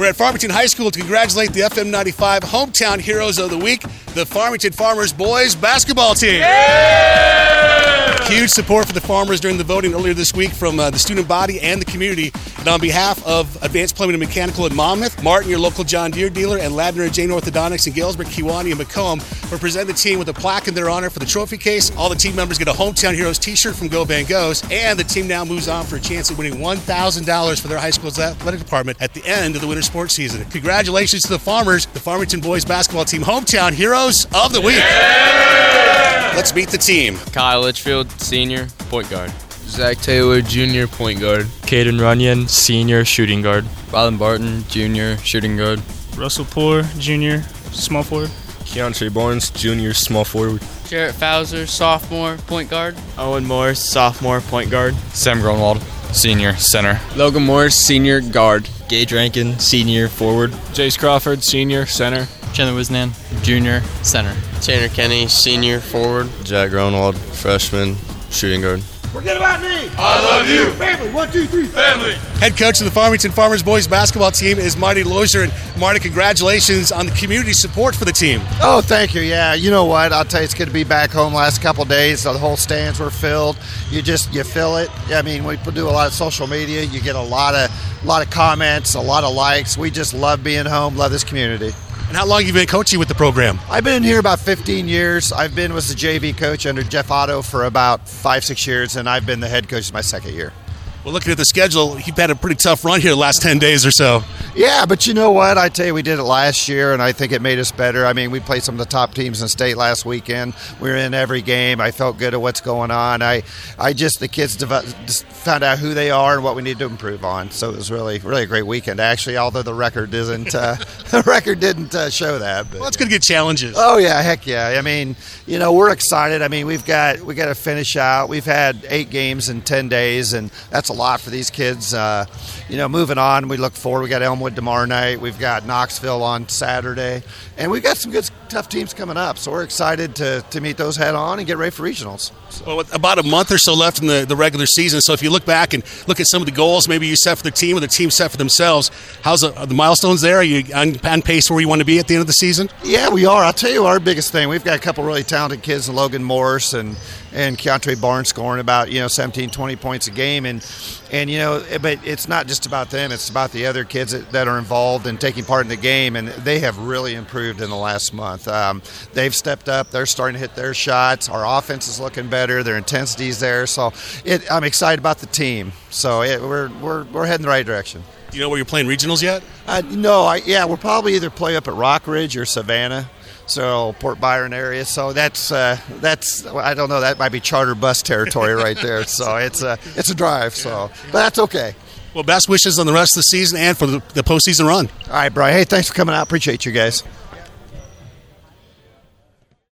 We're at Farmington High School to congratulate the FM 95 Hometown Heroes of the Week, the Farmington Farmers Boys Basketball Team. Huge support for the Farmers during the voting earlier this week from uh, the student body and the community. And on behalf of Advanced Plumbing and Mechanical in Monmouth, Martin, your local John Deere dealer, and Ladner and Jain Orthodontics in Galesburg, Kewanee, and Macomb, we're presenting the team with a plaque in their honor for the trophy case. All the team members get a Hometown Heroes t-shirt from Go Van Gogh's, and the team now moves on for a chance at winning $1,000 for their high school's athletic department at the end of the winter sports season. Congratulations to the Farmers, the Farmington Boys basketball team, Hometown Heroes of the Week. Let's meet the team. Kyle Litchfield, senior, point guard. Zach Taylor, junior, point guard. Caden Runyon, senior, shooting guard. Rylan Barton, junior, shooting guard. Russell Poor, junior, small forward. Keontre Barnes, junior, small forward. Jarrett Fowler, sophomore, point guard. Owen Morris, sophomore, point guard. Sam Gronwald, senior, center. Logan Morris, senior, guard. Gage Rankin, senior, forward. Jace Crawford, senior, center. Chandler Wisnan, junior, center. Tanner Kenny, senior, forward. Jack Gronwald, freshman, shooting guard. Forget about me. I love you. Family. One, two, three. Family. Head coach of the Farmington Farmers Boys basketball team is Marty Lozier. And Marty, congratulations on the community support for the team. Oh, thank you. Yeah, you know what? I'll tell you, it's good to be back home. Last couple days, the whole stands were filled. You just you feel it. I mean, we do a lot of social media. You get a lot of a lot of comments, a lot of likes. We just love being home. Love this community. And how long have you been coaching with the program? I've been here about 15 years. I've been was the JV coach under Jeff Otto for about five, six years, and I've been the head coach my second year. Well, looking at the schedule, you've had a pretty tough run here the last 10 days or so. Yeah, but you know what? I tell you, we did it last year, and I think it made us better. I mean, we played some of the top teams in state last weekend. We were in every game. I felt good at what's going on. I, I just the kids just found out who they are and what we need to improve on. So it was really, really a great weekend. Actually, although the record isn't, uh, the record didn't uh, show that. But, well, it's going to get challenges. Oh yeah, heck yeah. I mean, you know, we're excited. I mean, we've got we got to finish out. We've had eight games in 10 days, and that's a lot for these kids. Uh, you know, moving on, we look forward. We got Elmwood tomorrow night. We've got Knoxville on Saturday, and we've got some good, tough teams coming up. So we're excited to, to meet those head on and get ready for regionals. So. Well, about a month or so left in the, the regular season. So if you look back and look at some of the goals maybe you set for the team or the team set for themselves, how's the, the milestones there? Are you on, on pace where you want to be at the end of the season? Yeah, we are. I'll tell you our biggest thing. We've got a couple really talented kids, Logan Morris and and Keontre Barnes scoring about you know 17, 20 points a game, and and you know, but it's not just about them; it's about the other kids that, that are involved and taking part in the game, and they have really improved in the last month. Um, they've stepped up; they're starting to hit their shots. Our offense is looking better; their intensity's there. So, it, I'm excited about the team. So, it, we're we're we're heading the right direction. Do you know where you're playing regionals yet? Uh, no, I, yeah, we'll probably either play up at Rockridge or Savanna so Port Byron area. So that's uh, that's I don't know that might be charter bus territory right there. So it's a it's a drive. So but that's okay. Well, best wishes on the rest of the season and for the, the postseason run. All right, Brian. Hey, thanks for coming out. Appreciate you guys.